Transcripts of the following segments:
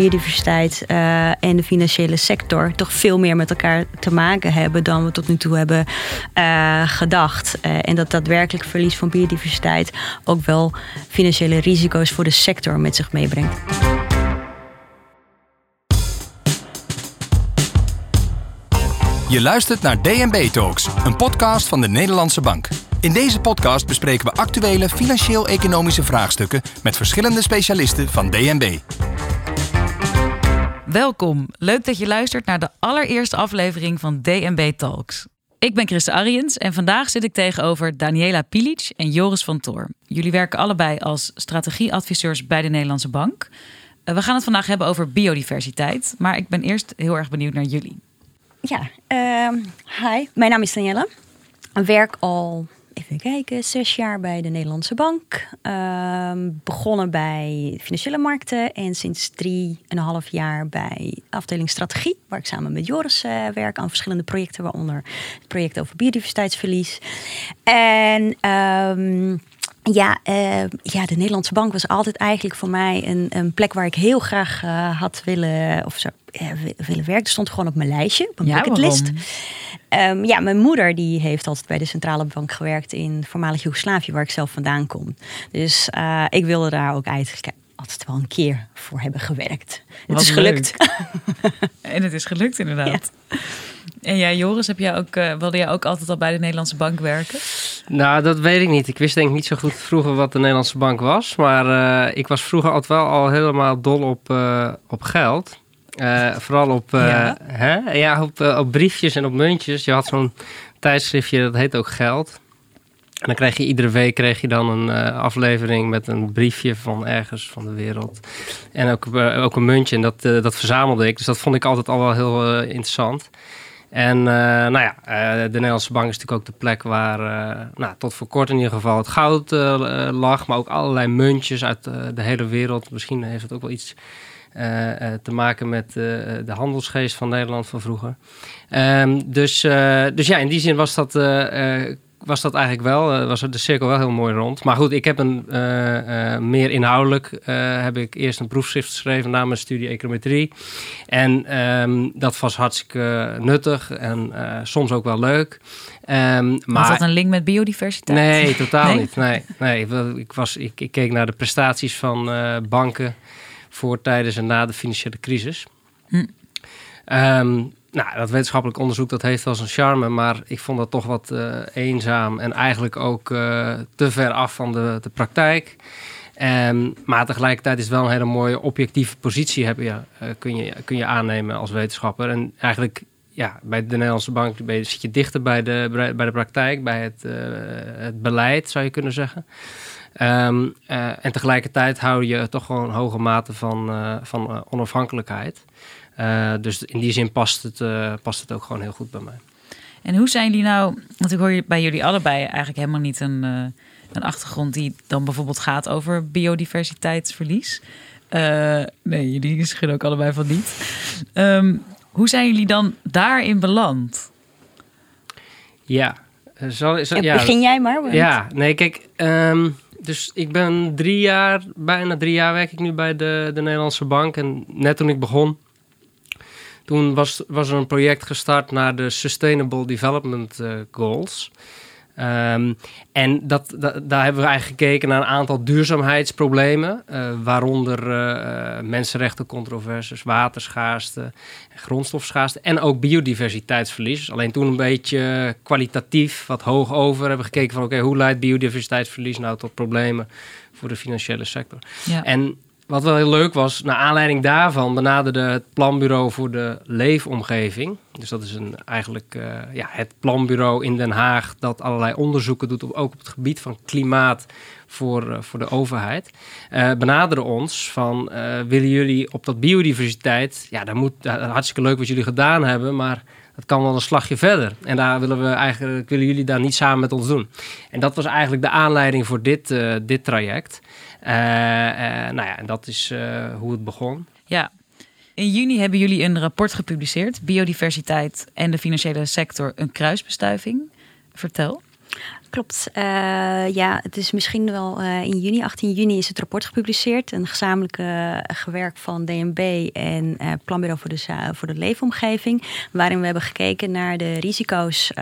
biodiversiteit uh, en de financiële sector toch veel meer met elkaar te maken hebben dan we tot nu toe hebben uh, gedacht. Uh, en dat daadwerkelijk verlies van biodiversiteit ook wel financiële risico's voor de sector met zich meebrengt. Je luistert naar DNB Talks, een podcast van de Nederlandse Bank. In deze podcast bespreken we actuele financieel-economische vraagstukken met verschillende specialisten van DNB. Welkom, leuk dat je luistert naar de allereerste aflevering van DNB Talks. Ik ben Christa Ariens en vandaag zit ik tegenover Daniela Pilic en Joris van Toor. Jullie werken allebei als strategieadviseurs bij de Nederlandse Bank. Eh, we gaan het vandaag hebben over biodiversiteit, maar ik ben eerst heel erg benieuwd naar jullie. Ja, uh, hi. Mijn naam is Danielle. Ik werk al, even kijken, zes jaar bij de Nederlandse Bank. Uh, begonnen bij financiële markten en sinds drie en een half jaar bij afdeling strategie, waar ik samen met Joris uh, werk aan verschillende projecten, waaronder het project over biodiversiteitsverlies. En um, ja, uh, ja, de Nederlandse Bank was altijd eigenlijk voor mij een, een plek waar ik heel graag uh, had willen, of zo, willen werken. Er stond gewoon op mijn lijstje, op mijn ja, bucketlist. Um, ja, mijn moeder die heeft altijd bij de Centrale Bank gewerkt in voormalig Joegoslavië, waar ik zelf vandaan kom. Dus ik wilde daar ook eigenlijk altijd wel een keer voor hebben gewerkt. Het is gelukt. en het is gelukt inderdaad. Ja. En jij, Joris, heb jij ook, uh, wilde jij ook altijd al bij de Nederlandse Bank werken? Nou, dat weet ik niet. Ik wist denk ik niet zo goed vroeger wat de Nederlandse Bank was. Maar uh, ik was vroeger altijd wel al helemaal dol op, uh, op geld. Vooral op, ja. Hè? Ja, op, op briefjes en op muntjes. Je had zo'n tijdschriftje, dat heet ook Geld. En dan kreeg je iedere week kreeg je dan een aflevering met een briefje van ergens van de wereld. En ook, ook een muntje. En dat, dat verzamelde ik. Dus dat vond ik altijd al wel heel interessant. En nou ja, de Nederlandse Bank is natuurlijk ook de plek waar nou, tot voor kort in ieder geval het goud lag. Maar ook allerlei muntjes uit de hele wereld. Misschien heeft het ook wel iets te maken met de handelsgeest van Nederland van vroeger. Um, dus, dus ja, in die zin was dat was dat eigenlijk wel. Was de cirkel wel heel mooi rond. Maar goed, ik heb een uh, uh, meer inhoudelijk heb ik eerst een proefschrift geschreven na mijn studie econometrie. En um, dat was hartstikke nuttig en soms ook wel leuk. Um, maar... Was dat een link met biodiversiteit? Nee, totaal nee? niet. Nee, nee. Ik, was, ik, ik keek naar de prestaties van banken voor, tijdens en na de financiële crisis. Hm. Um, nou, dat wetenschappelijk onderzoek dat heeft wel zijn charme, maar ik vond dat toch wat uh, eenzaam en eigenlijk ook uh, te ver af van de, de praktijk. Um, maar tegelijkertijd is het wel een hele mooie objectieve positie heb je, uh, kun, je, kun je aannemen als wetenschapper. En eigenlijk ja, bij de Nederlandse Bank je, zit je dichter bij de, bij de praktijk, bij het, het beleid zou je kunnen zeggen. Um, en tegelijkertijd hou je toch gewoon een hoge mate van, van onafhankelijkheid. Uh, dus in die zin past het, uh, past het ook gewoon heel goed bij mij. En hoe zijn jullie nou, want ik hoor bij jullie allebei eigenlijk helemaal niet een, uh, een achtergrond die dan bijvoorbeeld gaat over biodiversiteitsverlies. nee, jullie schudden ook allebei van niet. Um, hoe zijn jullie dan daarin beland? Ja, zal, zal, ja, begin jij maar. Want... Ja, nee, kijk, um, dus ik ben drie jaar, bijna drie jaar werk ik nu bij de, de Nederlandse Bank. En net toen ik begon, toen was, was er een project gestart naar de Sustainable Development uh, Goals. Um, en dat, dat, daar hebben we eigenlijk gekeken naar een aantal duurzaamheidsproblemen, uh, waaronder uh, mensenrechtencontroversies, waterschaarste, grondstofschaarste en ook biodiversiteitsverlies. Dus alleen toen een beetje kwalitatief wat hoog over hebben gekeken van oké, okay, hoe leidt biodiversiteitsverlies nou tot problemen voor de financiële sector? Ja. En wat wel heel leuk was, naar aanleiding daarvan benaderde het Planbureau voor de Leefomgeving. Dus dat is een, eigenlijk uh, ja, het planbureau in Den Haag dat allerlei onderzoeken doet, op, ook op het gebied van klimaat voor, uh, voor de overheid. Uh, benaderen ons van, willen jullie op dat biodiversiteit, ja, dat moet hartstikke leuk wat jullie gedaan hebben, maar dat kan wel een slagje verder. En daar willen we eigenlijk, willen jullie daar niet samen met ons doen. En dat was eigenlijk de aanleiding voor dit, dit traject. Uh, uh, nou ja, en dat is uh, hoe het begon. Ja. In juni hebben jullie een rapport gepubliceerd, Biodiversiteit en de financiële sector, een kruisbestuiving. Vertel. Klopt. Uh, ja, het is misschien wel uh, in juni, 18 juni, is het rapport gepubliceerd. Een gezamenlijke uh, gewerk van DNB en Planbureau voor de, voor de Leefomgeving. Waarin we hebben gekeken naar de risico's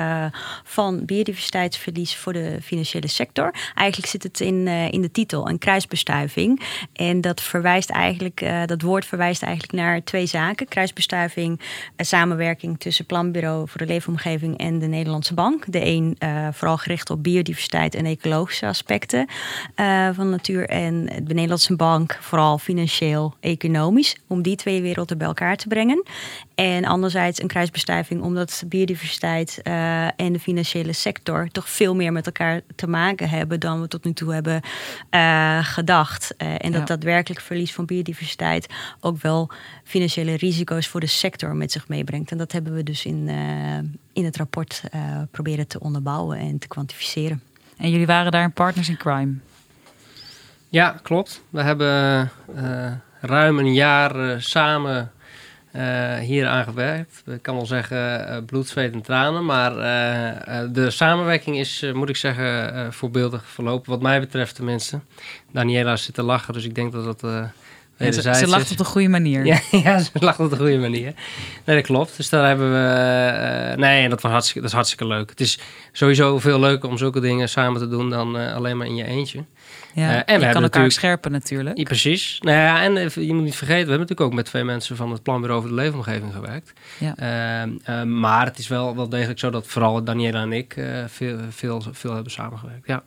van biodiversiteitsverlies voor de financiële sector. Eigenlijk zit het in, in de titel, een kruisbestuiving. En dat verwijst eigenlijk, dat woord verwijst eigenlijk naar twee zaken. Kruisbestuiving, samenwerking tussen Planbureau voor de Leefomgeving en de Nederlandse Bank. De een vooral gericht op biodiversiteit en ecologische aspecten uh, van natuur. En de Nederlandse Bank vooral financieel, economisch. Om die twee werelden bij elkaar te brengen. En anderzijds een kruisbestuiving omdat biodiversiteit uh, en de financiële sector toch veel meer met elkaar te maken hebben dan we tot nu toe hebben uh, gedacht. en dat daadwerkelijk verlies van biodiversiteit ook wel financiële risico's voor de sector met zich meebrengt. En dat hebben we dus in, in het rapport proberen te onderbouwen en te kwantificeren. En jullie waren daar partners in crime? Ja, klopt. We hebben uh, ruim een jaar uh, samen hier aan gewerkt. Ik kan wel zeggen bloed, zweet en tranen. Maar de samenwerking is, moet ik zeggen, voorbeeldig verlopen. Wat mij betreft tenminste. Daniela zit te lachen, dus ik denk dat dat ze, ze lacht op de goede manier. Ja, ja, ze lacht op de goede manier. Nee, dat klopt. Dus daar hebben we... Uh, nee, dat, was hartstikke, dat is hartstikke leuk. Het is sowieso veel leuker om zulke dingen samen te doen dan uh, alleen maar in je eentje. Ja, uh, en we je kan elkaar scherpen natuurlijk. Ja, precies. Nou ja, en je moet niet vergeten, we hebben natuurlijk ook met twee mensen van het Planbureau over de Leefomgeving gewerkt. Ja. Ehm, maar het is wel, wel degelijk zo dat vooral Daniela en ik veel, veel, veel hebben samengewerkt. Ja.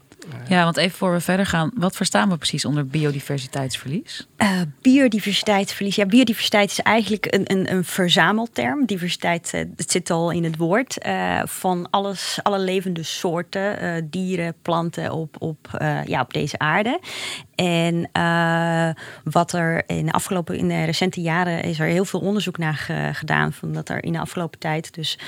Ja, want even voor we verder gaan, wat verstaan we precies onder biodiversiteitsverlies? Uh, biodiversiteitsverlies. Ja, biodiversiteit is eigenlijk een, een, een verzamelterm. Diversiteit, uh, zit al in het woord. Uh, van alles, alle levende soorten, dieren, planten op, op, ja, op deze aarde. En wat er in de afgelopen, in de recente jaren is er heel veel onderzoek naar gedaan. Van dat er in de afgelopen tijd dus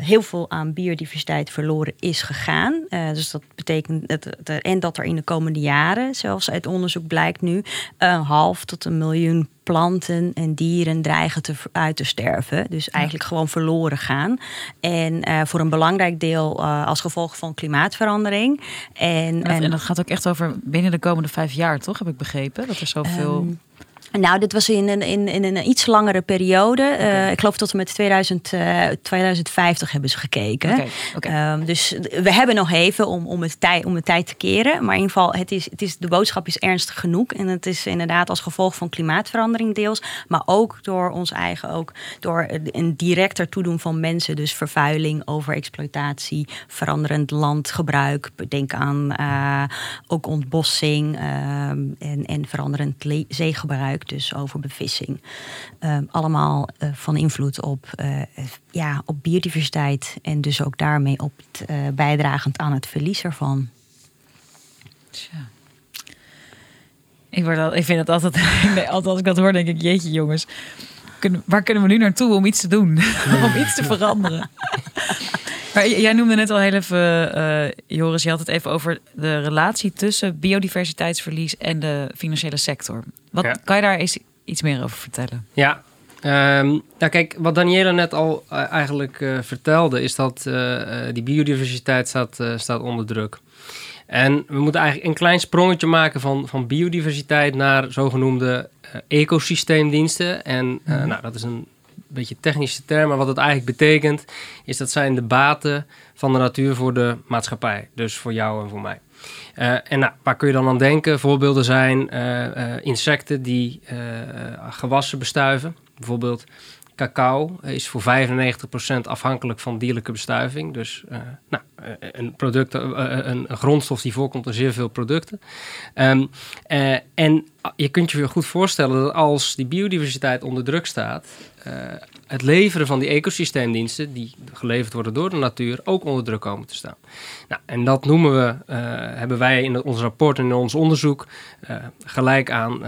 heel veel aan biodiversiteit verloren is gegaan. dus dat betekent en dat er in de komende jaren, zelfs uit onderzoek blijkt nu, een half tot een miljoen planten en dieren dreigen te, uit te sterven. Dus eigenlijk gewoon verloren gaan. En uh, voor een belangrijk deel uh, als gevolg van klimaatverandering. En, en, en, dat gaat ook echt over binnen de komende vijf jaar, toch? Heb ik begrepen? Dat er zoveel. Um, nou, dit was in een, in, in een iets langere periode. Okay. Uh, ik geloof tot en met 2000, uh, 2050 hebben ze gekeken. Okay. Okay. Um, dus we hebben nog even om, om, het tij, om de tijd te keren. Maar in ieder geval, het is, het is, de boodschap is ernstig genoeg. En het is inderdaad als gevolg van klimaatverandering deels. Maar ook door ons eigen, ook door een directer toedoen van mensen. Dus vervuiling, overexploitatie, veranderend landgebruik. Denk aan uh, ook ontbossing um, en, en veranderend zeegebruik dus over bevissing. Uh, allemaal uh, van invloed op, uh, ja, op biodiversiteit en dus ook daarmee op het, eh, bijdragend aan het verlies ervan. Tja. Ik, word al, ik vind het altijd, nee, altijd als ik dat hoor, denk ik, jeetje jongens, kunnen, waar kunnen we nu naartoe om iets te doen? om iets te veranderen? Maar jij noemde net al heel even, uh, Joris, je had het even over de relatie tussen biodiversiteitsverlies en de financiële sector. Wat kan je daar eens iets meer over vertellen? Ja, um, nou kijk, wat Daniela net al uh, eigenlijk uh, vertelde, is dat die biodiversiteit staat, staat onder druk. En we moeten eigenlijk een klein sprongetje maken van, van biodiversiteit naar zogenoemde ecosysteemdiensten. En mm nou, dat is een beetje technische term, maar wat het eigenlijk betekent, is dat zijn de baten van de natuur voor de maatschappij. Dus voor jou en voor mij. Uh, en nou, waar kun je dan aan denken? Voorbeelden zijn uh, uh, insecten die gewassen bestuiven. Bijvoorbeeld cacao is voor 95% afhankelijk van dierlijke bestuiving. Dus nou, een, product, een, grondstof die voorkomt in zeer veel producten. Um, en je kunt je goed voorstellen dat als die biodiversiteit onder druk staat, het leveren van die ecosysteemdiensten, die geleverd worden door de natuur, ook onder druk komen te staan. Nou, en dat noemen we, uh, hebben wij in ons rapport en in ons onderzoek uh, gelijk aan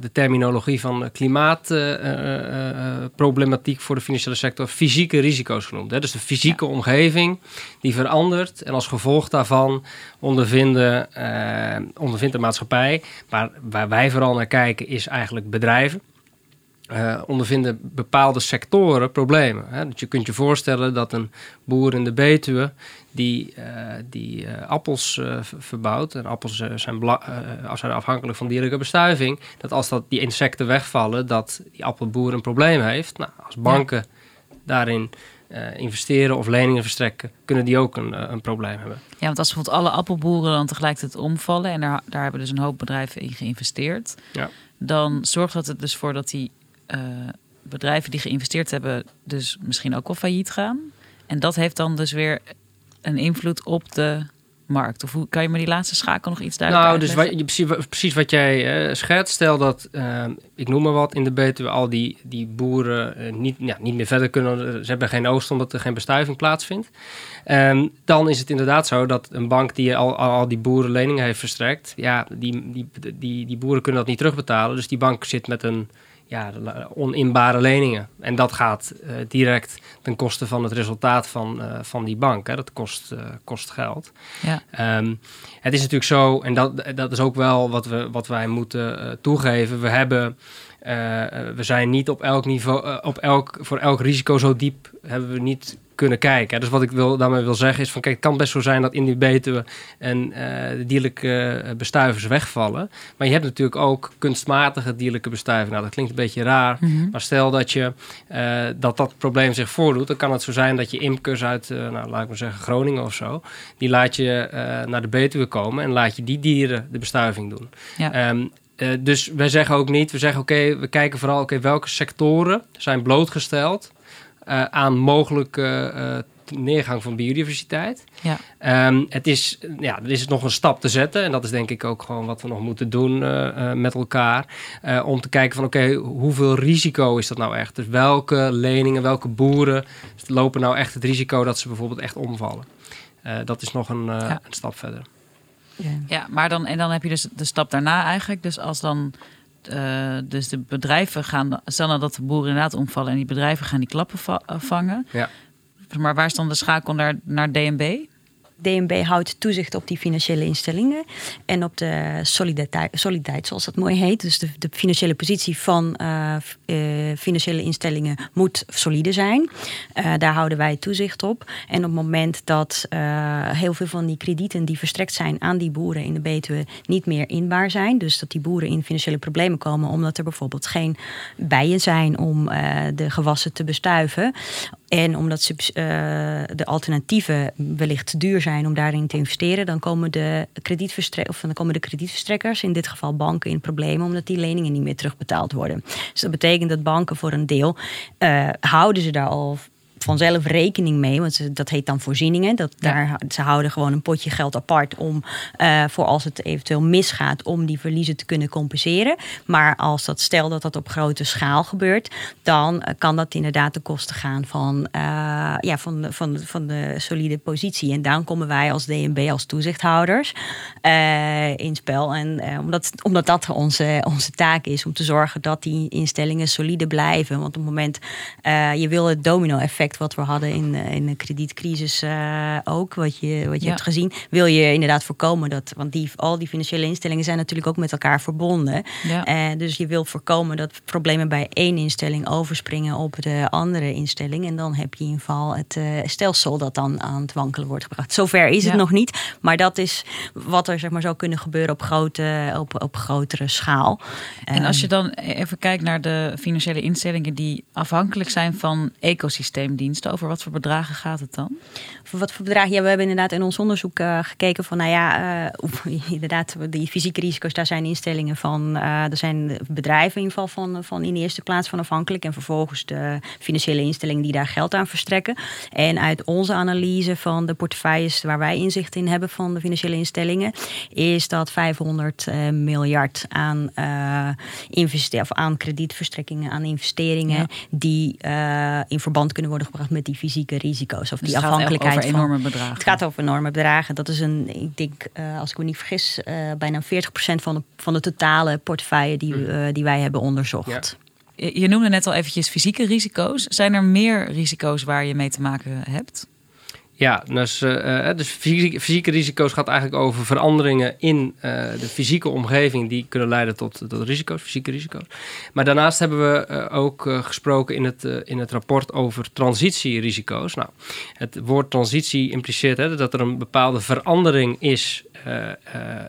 de terminologie van klimaatproblematiek voor de financiële sector fysieke risico's genoemd. Hè? Dus de fysieke ja. omgeving die verandert en als gevolg daarvan ondervinden, ondervindt de maatschappij, maar waar wij vooral naar kijken is eigenlijk bedrijven. Uh, ondervinden bepaalde sectoren problemen. Hè? Dus je kunt je voorstellen dat een boer in de Betuwe die, uh, die uh, appels verbouwt, en appels zijn, zijn afhankelijk van dierlijke bestuiving, dat als dat die insecten wegvallen, dat die appelboer een probleem heeft. Nou, als banken daarin investeren of leningen verstrekken, kunnen die ook een, een probleem hebben. Ja, want als bijvoorbeeld alle appelboeren dan tegelijkertijd omvallen en daar, daar hebben dus een hoop bedrijven in geïnvesteerd, ja. dan zorgt dat het dus voor dat die uh, bedrijven die geïnvesteerd hebben, dus misschien ook wel failliet gaan. En dat heeft dan dus weer een invloed op de markt. Of hoe kan je me die laatste schakel nog iets duidelijker Nou, dus wat, precies, precies wat jij uh, schetst. Stel dat, uh, ik noem maar wat, in de Betuwe al die, die boeren uh, niet, ja, niet meer verder kunnen. Ze hebben geen oogst omdat er geen bestuiving plaatsvindt. Um, dan is het inderdaad zo dat een bank die al, al, al, die boeren leningen heeft verstrekt... ja, die, die, die, die boeren kunnen dat niet terugbetalen. Dus die bank zit met een ja, oninbare leningen. En dat gaat uh, direct ten koste van het resultaat van, uh, van die bank. Hè. Dat kost, uh, kost geld. Ja. Um, het is natuurlijk zo, en dat, dat is ook wel wat, we, wat wij moeten toegeven. We hebben. we zijn niet op elk niveau, op elk, voor elk risico zo diep hebben we niet kunnen kijken. Dus wat ik wil, daarmee wil zeggen is van kijk, het kan best zo zijn dat in die betuwe en uh, dierlijke uh, bestuivers wegvallen. Maar je hebt natuurlijk ook kunstmatige dierlijke bestuiving. Nou, dat klinkt een beetje raar. Mhm. Maar stel dat je uh, dat dat probleem zich voordoet, dan kan het zo zijn dat je imkers uit, nou, laat ik maar zeggen, Groningen of zo, die laat je naar de betuwe komen en laat je die dieren de bestuiving doen. Ja. Um, dus wij zeggen ook niet, we zeggen oké, we kijken vooral oké, welke sectoren zijn blootgesteld uh, aan mogelijke uh, neergang van biodiversiteit. Ja. Um, het is, ja, er is nog een stap te zetten. En dat is denk ik ook gewoon wat we nog moeten doen uh, met elkaar. om te kijken van oké, hoeveel risico is dat nou echt? Dus welke leningen, welke boeren lopen nou echt het risico dat ze bijvoorbeeld echt omvallen? dat is nog een, ja. een stap verder. Ja. ja, maar dan, en dan heb je dus de stap daarna eigenlijk. Dus als dan uh, dus de bedrijven gaan, stel nou dat de boeren inderdaad omvallen en die bedrijven gaan die klappen va eh, vangen. Ja. Maar waar is dan de schakel naar, naar DNB? DNB houdt toezicht op die financiële instellingen en op de soliditeit, zoals dat mooi heet. Dus de, de financiële positie van uh, uh, financiële instellingen moet solide zijn. Uh, daar houden wij toezicht op. En op het moment dat heel veel van die kredieten die verstrekt zijn aan die boeren in de Betuwe niet meer inbaar zijn, dus dat die boeren in financiële problemen komen omdat er bijvoorbeeld geen bijen zijn om de gewassen te bestuiven en omdat ze, de alternatieven wellicht te duur zijn om daarin te investeren, dan komen de, of dan komen de kredietverstrekkers, in dit geval banken, in problemen omdat die leningen niet meer terugbetaald worden. Dus dat betekent dat banken voor een deel uh, houden ze daar al vanzelf rekening mee. Want ze, dat heet dan voorzieningen. Dat, daar, ze houden gewoon een potje geld apart om uh, voor als het eventueel misgaat, om die verliezen te kunnen compenseren. Maar als dat stel dat dat op grote schaal gebeurt, dan uh, kan dat inderdaad de kosten gaan van, uh, ja, van, de, van, van de solide positie. En dan komen wij als DNB, als toezichthouders, in spel. En omdat, omdat dat onze, onze taak is om te zorgen dat die instellingen solide blijven. Want op het moment, je wil het domino-effect wat we hadden in, eh, in de kredietcrisis uh, ook, wat je, wat je hebt gezien, wil je inderdaad voorkomen dat, want die, al die financiële instellingen zijn natuurlijk ook met elkaar verbonden. Ja. Uh, dus je wil voorkomen dat problemen bij één instelling overspringen op de andere instelling. En dan heb je in geval het uh, stelsel dat dan aan het wankelen wordt gebracht. Zover is het nog niet, maar dat is wat er zeg maar, zou kunnen gebeuren op, grote, op, op grotere schaal. En als je ehm, dan even kijkt naar de financiële instellingen die afhankelijk zijn van ecosysteem Over wat voor bedragen gaat het dan? Voor wat voor bedragen? Ja, we hebben inderdaad in ons onderzoek uh, gekeken van, nou ja, uh, inderdaad, die fysieke risico's, daar zijn instellingen van, uh, er zijn bedrijven in ieder geval van, van in de eerste plaats van afhankelijk. En vervolgens de financiële instellingen die daar geld aan verstrekken. En uit onze analyse van de portefeuilles waar wij inzicht in hebben van de financiële instellingen, is dat 500 miljard aan, investeren of aan kredietverstrekkingen, aan investeringen, die in verband kunnen worden gebracht met die fysieke risico's. Of dus die het afhankelijkheid. Gaat over enorme van, bedragen. Het gaat over enorme bedragen. Dat is een, ik denk, uh, als ik me niet vergis, uh, bijna 40% van de, van de totale portefeuille die, uh, die wij hebben onderzocht. Ja. Je noemde net al eventjes fysieke risico's. Zijn er meer risico's waar je mee te maken hebt? Ja, dus, uh, dus fysieke, risico's gaat eigenlijk over veranderingen in uh, de fysieke omgeving die kunnen leiden tot, risico's, fysieke risico's. Maar daarnaast hebben we ook gesproken in het, in het rapport over transitierisico's. Nou, het woord transitie impliceert hè, dat er een bepaalde verandering is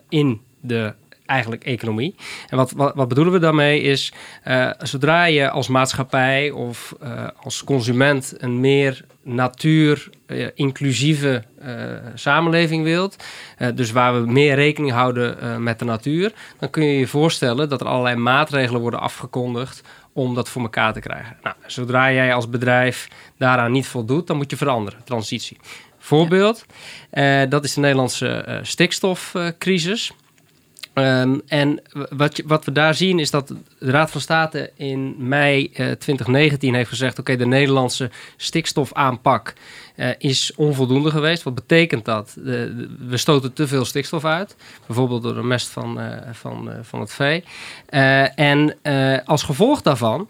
in de eigenlijk economie. En wat, wat, wat bedoelen we daarmee is, uh, zodra je als maatschappij of uh, als consument een meer natuur-inclusieve uh, samenleving wilt, dus waar we meer rekening houden met de natuur, dan kun je je voorstellen dat er allerlei maatregelen worden afgekondigd om dat voor elkaar te krijgen. Nou, zodra jij als bedrijf daaraan niet voldoet, dan moet je veranderen, transitie. Voorbeeld, dat is de Nederlandse stikstofcrisis. Um, en wat, wat, we daar zien is dat de Raad van State in mei uh, 2019 heeft gezegd: oké, de Nederlandse stikstofaanpak uh, is onvoldoende geweest. Wat betekent dat? We stoten te veel stikstof uit, bijvoorbeeld door de mest van, uh, van, van het vee. en als gevolg daarvan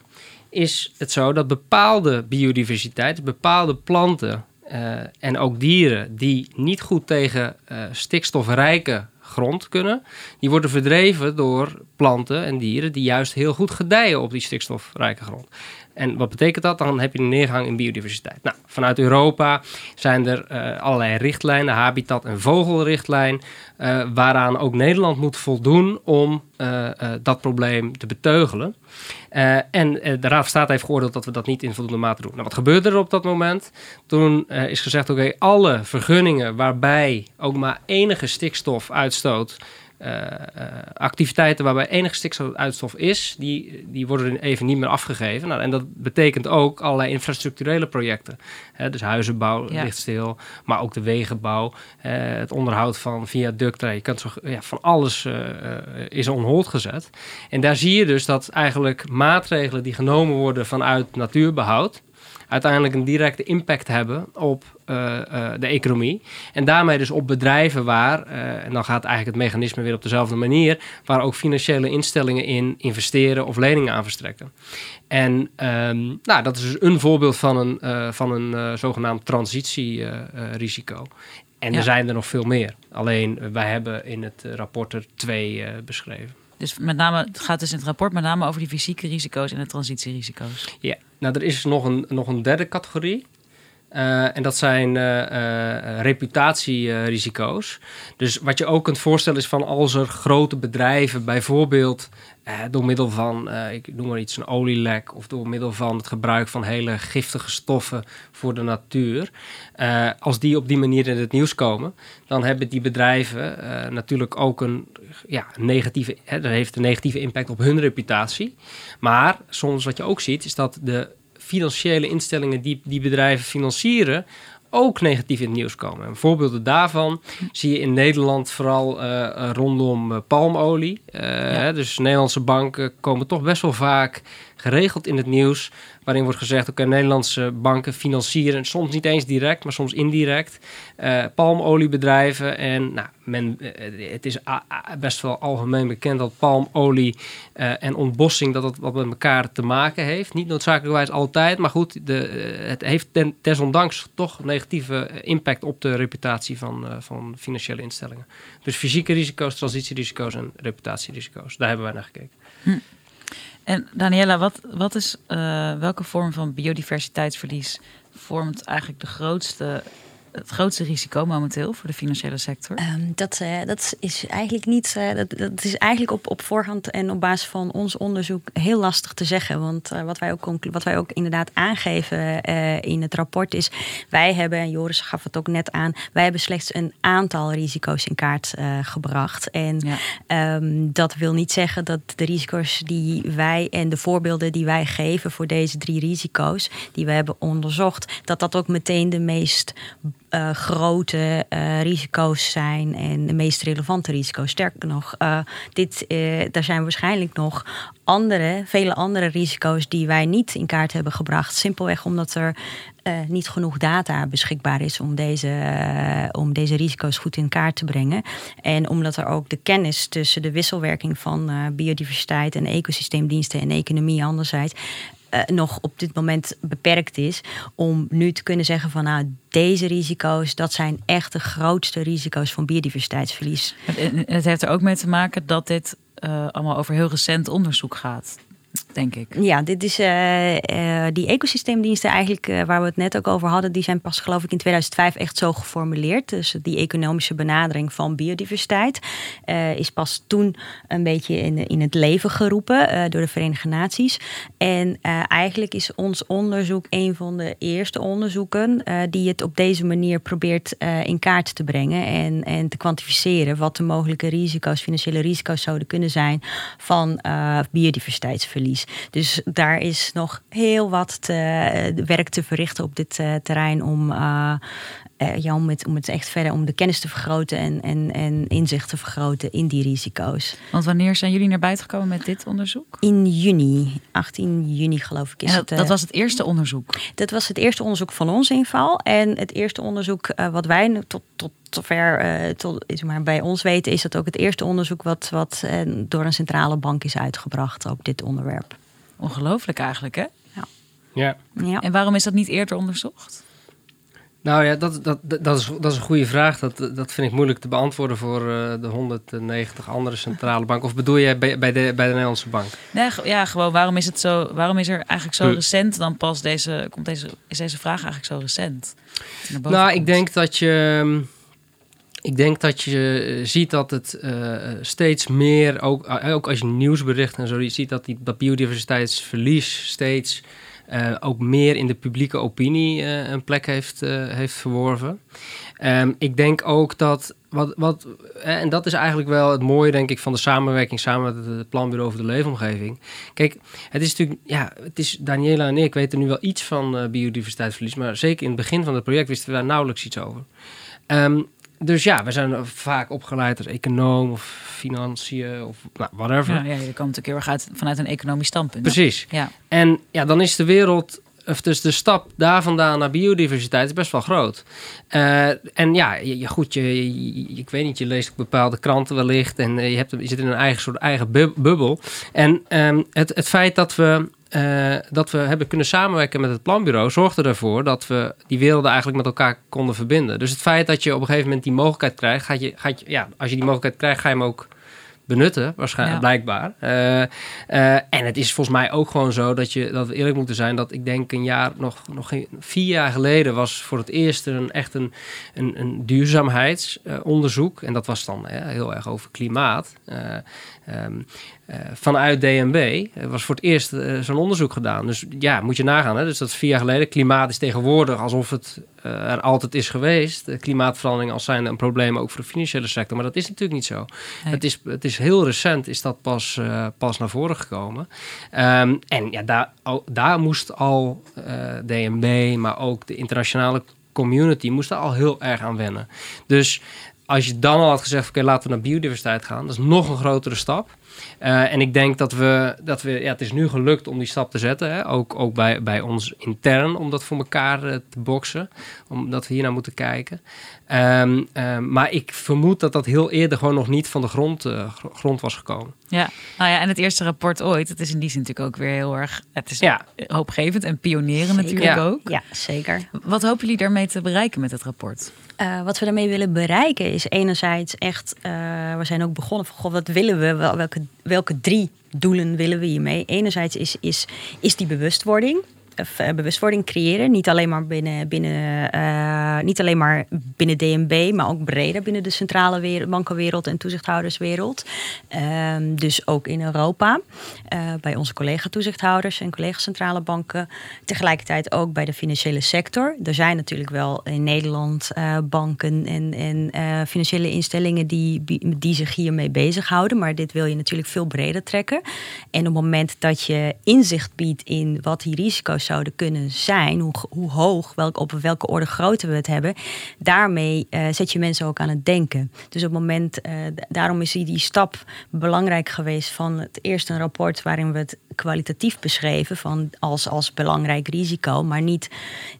is het zo dat bepaalde biodiversiteit, bepaalde planten en ook dieren die niet goed tegen stikstofrijke grond kunnen, die worden verdreven door planten en dieren die juist heel goed gedijen op die stikstofrijke grond. En wat betekent dat? Dan heb je een neergang in biodiversiteit. Nou, vanuit Europa zijn er uh, allerlei richtlijnen, habitat- en vogelrichtlijn, uh, waaraan ook Nederland moet voldoen om uh, dat probleem te beteugelen. en de Raad van State heeft geoordeeld dat we dat niet in voldoende mate doen. Nou, wat gebeurde er op dat moment? Toen is gezegd, oké, alle vergunningen waarbij ook maar enige stikstofuitstoot uh, activiteiten waarbij enige stikstofuitstof is, die, die worden even niet meer afgegeven. Nou, en dat betekent ook allerlei infrastructurele projecten. Hè, dus huizenbouw ja. ligt stil, maar ook de wegenbouw, uh, het onderhoud van viaducten. Je kunt zo, ja, van alles is on hold gezet. En daar zie je dus dat eigenlijk maatregelen die genomen worden vanuit natuurbehoud, uiteindelijk een directe impact hebben op uh, uh, de economie. En daarmee dus op bedrijven waar, uh, en dan gaat eigenlijk het mechanisme weer op dezelfde manier, waar ook financiële instellingen in investeren of leningen aan verstrekken. En um, nou, dat is dus een voorbeeld van een, van een zogenaamd transitierisico. en ja. er zijn er nog veel meer. Alleen wij hebben in het rapport er twee beschreven. Dus met name, het gaat dus in het rapport met name over die fysieke risico's en de transitierisico's. Ja, nou er is nog een, nog een derde categorie. Uh, en dat zijn uh, uh, reputatierisico's. Dus wat je ook kunt voorstellen is van als er grote bedrijven bijvoorbeeld door middel van, ik noem maar iets, een olielek of door middel van het gebruik van hele giftige stoffen voor de natuur, als die op die manier in het nieuws komen, dan hebben die bedrijven natuurlijk ook een ja, negatieve, hè, dat heeft een negatieve impact op hun reputatie. Maar soms wat je ook ziet is dat de financiële instellingen die die bedrijven financieren ook negatief in het nieuws komen. En voorbeelden daarvan zie je in Nederland vooral uh, rondom uh, palmolie. Uh, ja. Dus Nederlandse banken komen toch best wel vaak geregeld in het nieuws waarin wordt gezegd: oké, Nederlandse banken financieren soms niet eens direct, maar soms indirect uh, palmoliebedrijven. En nou, men, uh, het is best wel algemeen bekend dat palmolie uh, en ontbossing dat het wat met elkaar te maken heeft. Niet noodzakelijkwijs altijd, maar goed, de, het heeft desondanks toch negatieve impact op de reputatie van, van financiële instellingen. Dus fysieke risico's, transitierisico's en reputatierisico's. Daar hebben wij naar gekeken. Hm. En Daniela, wat, wat is, uh, welke vorm van biodiversiteitsverlies vormt eigenlijk de grootste het grootste risico momenteel voor de financiële sector? Um, dat, uh, dat is eigenlijk niet. Uh, dat, dat is eigenlijk op, op voorhand en op basis van ons onderzoek heel lastig te zeggen. Want uh, wat, wij ook, wat wij ook inderdaad aangeven in het rapport is: wij hebben, en Joris gaf het ook net aan, wij hebben slechts een aantal risico's in kaart gebracht. En ja. um, dat wil niet zeggen dat de risico's die wij en de voorbeelden die wij geven voor deze drie risico's, die we hebben onderzocht, dat dat ook meteen de meest uh, grote uh, risico's zijn en de meest relevante risico's. Sterker nog, uh, dit, daar zijn waarschijnlijk nog andere, vele andere risico's die wij niet in kaart hebben gebracht. Simpelweg omdat er niet genoeg data beschikbaar is om deze, om deze risico's goed in kaart te brengen. En omdat er ook de kennis tussen de wisselwerking van biodiversiteit en ecosysteemdiensten en economie anderzijds eh, nog op dit moment beperkt is. Om nu te kunnen zeggen van nou, deze risico's, dat zijn echt de grootste risico's van biodiversiteitsverlies. Het, het heeft er ook mee te maken dat dit uh, allemaal over heel recent onderzoek gaat denk ik. Ja, dit is uh, uh, die ecosysteemdiensten eigenlijk uh, waar we het net ook over hadden, die zijn pas geloof ik in 2005 echt zo geformuleerd. Dus die economische benadering van biodiversiteit is pas toen een beetje in, in het leven geroepen door de Verenigde Naties. En eigenlijk is ons onderzoek een van de eerste onderzoeken die het op deze manier probeert in kaart te brengen en, en te kwantificeren wat de mogelijke risico's, financiële risico's zouden kunnen zijn van biodiversiteitsverlies. Dus daar is nog heel wat eh, werk te verrichten op dit uh, terrein om, uh, ja, om, het, om het echt verder om de kennis te vergroten en, en, en inzicht te vergroten in die risico's. Want wanneer zijn jullie naar buiten gekomen met dit onderzoek? In juni, 18 juni geloof ik. Is dat, het, dat was het eerste onderzoek? Dat was het eerste onderzoek van ons inval. En het eerste onderzoek wat wij tot, tot zover uh, tot, is maar bij ons weten, is dat ook het eerste onderzoek wat, wat uh, door een centrale bank is uitgebracht op dit onderwerp. Ongelooflijk eigenlijk, hè? Ja. ja. ja. En waarom is dat niet eerder onderzocht? Nou ja, dat, dat, dat, is, dat is een goede vraag. Dat, dat vind ik moeilijk te beantwoorden voor uh, de 190 andere centrale banken. Of bedoel je bij, bij, de, bij de Nederlandse bank? Nee, ja, gewoon waarom is, het zo, waarom is er eigenlijk zo recent dan pas deze, komt deze, is deze vraag eigenlijk zo recent? Nou, ik denk dat je ik denk dat je ziet dat het uh, steeds meer, ook, ook als je nieuwsberichten en zo, je ziet dat die, dat biodiversiteitsverlies steeds uh, ook meer in de publieke opinie uh, een plek heeft, heeft verworven. Um, ik denk ook dat, wat, wat, en dat is eigenlijk wel het mooie, denk ik, van de samenwerking samen met het Planbureau over de Leefomgeving. Kijk, het is natuurlijk, ja, het is Daniela en ik weten nu wel iets van biodiversiteitsverlies, maar zeker in het begin van het project wisten we daar nauwelijks iets over. Um, dus ja, we zijn vaak opgeleid als econoom of financiën of nou, whatever. Ja, ja, je komt natuurlijk heel erg uit, vanuit een economisch standpunt. Precies. Ja. En ja, dan is de wereld, of dus de stap daar vandaan naar biodiversiteit is best wel groot. Uh, en ja, je, goed, je, je, ik weet niet, je leest bepaalde kranten wellicht en je, hebt, je zit in een eigen soort eigen bubbel. En um, het, het feit dat we uh, dat we hebben kunnen samenwerken met het planbureau zorgde ervoor dat we die werelden eigenlijk met elkaar konden verbinden. Dus het feit dat je op een gegeven moment die mogelijkheid krijgt, gaat je, gaat je, ja, als je die mogelijkheid krijgt, ga je hem ook benutten, waarschijnlijk, ja. blijkbaar. Uh, uh, en het is volgens mij ook gewoon zo dat, je, dat we eerlijk moeten zijn dat ik denk een jaar, nog, nog geen, vier jaar geleden was voor het eerst een echt een, een, een duurzaamheidsonderzoek. en dat was dan heel erg over klimaat. Um, uh, vanuit DNB was voor het eerst uh, zo'n onderzoek gedaan. Dus ja, moet je nagaan. Hè? Dus dat is vier jaar geleden. Klimaat is tegenwoordig alsof het uh, er altijd is geweest. De klimaatverandering als zijn een probleem ook voor de financiële sector. Maar dat is natuurlijk niet zo. Nee. Het, is, het is heel recent is dat pas, pas naar voren gekomen. Um, en ja, daar, al, daar moest al DNB, maar ook de internationale community moest daar al heel erg aan wennen. Dus als je dan al had gezegd, oké, okay, laten we naar biodiversiteit gaan, dat is nog een grotere stap. Uh, en ik denk dat we, dat we, ja, het is nu gelukt om die stap te zetten. Hè? Ook, ook bij, bij ons intern, om dat voor elkaar uh, te boksen. Omdat we hier naar moeten kijken. Um, um, maar ik vermoed dat dat heel eerder gewoon nog niet van de grond, uh, grond was gekomen. Ja, nou ja, en het eerste rapport ooit, het is in die zin natuurlijk ook weer heel erg, het is ja. hoopgevend en pionieren natuurlijk ja. ook. Ja, zeker. Wat hopen jullie daarmee te bereiken met het rapport? Uh, wat we daarmee willen bereiken is enerzijds echt, uh, we zijn ook begonnen van, goh, wat willen we, welke, welke drie doelen willen we hiermee? Enerzijds is, is, is die bewustwording bewustwording creëren. Niet alleen maar binnen, binnen, uh, niet alleen maar binnen DNB, maar ook breder binnen de centrale wereld, bankenwereld en toezichthouderswereld. Uh, dus ook in Europa. Bij onze collega-toezichthouders en collega-centrale banken. Tegelijkertijd ook bij de financiële sector. Er zijn natuurlijk wel in Nederland banken en, en financiële instellingen die, die zich hiermee bezighouden. Maar dit wil je natuurlijk veel breder trekken. En op het moment dat je inzicht biedt in wat die risico's zouden kunnen zijn, hoe, hoe hoog, welk, op welke orde grootte we het hebben, daarmee uh, zet je mensen ook aan het denken. Dus op het moment, uh, daarom is die, die stap belangrijk geweest van het eerste rapport waarin we het kwalitatief beschreven van als, als belangrijk risico, maar niet,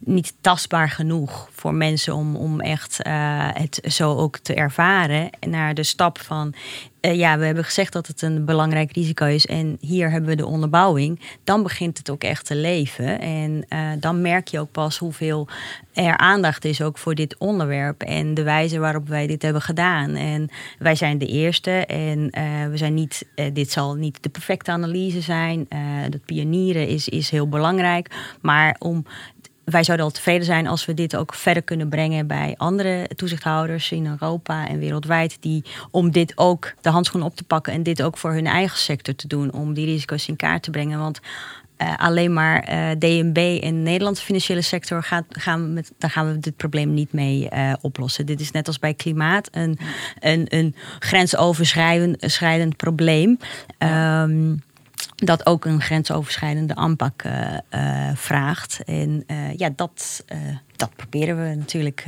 niet tastbaar genoeg voor mensen om, om echt uh, het zo ook te ervaren. Naar de stap van uh, ja, we hebben gezegd dat het een belangrijk risico is en hier hebben we de onderbouwing. Dan begint het ook echt te leven. En uh, dan merk je ook pas hoeveel er aandacht is ook voor dit onderwerp en de wijze waarop wij dit hebben gedaan. En wij zijn de eerste en we zijn niet, dit zal niet de perfecte analyse zijn. Dat pionieren is, is heel belangrijk. Maar om wij zouden al tevreden zijn als we dit ook verder kunnen brengen bij andere toezichthouders in Europa en wereldwijd. Die, om dit ook de handschoen op te pakken en dit ook voor hun eigen sector te doen. Om die risico's in kaart te brengen. Want uh, alleen maar uh, DNB en de Nederlandse financiële sector gaat, gaan we met, daar gaan we dit probleem niet mee uh, oplossen. Dit is net als bij klimaat een, een, een grensoverschrijdend probleem. Ja. Um, dat ook een grensoverschrijdende aanpak uh, uh, vraagt. En uh, ja, dat, dat proberen we natuurlijk.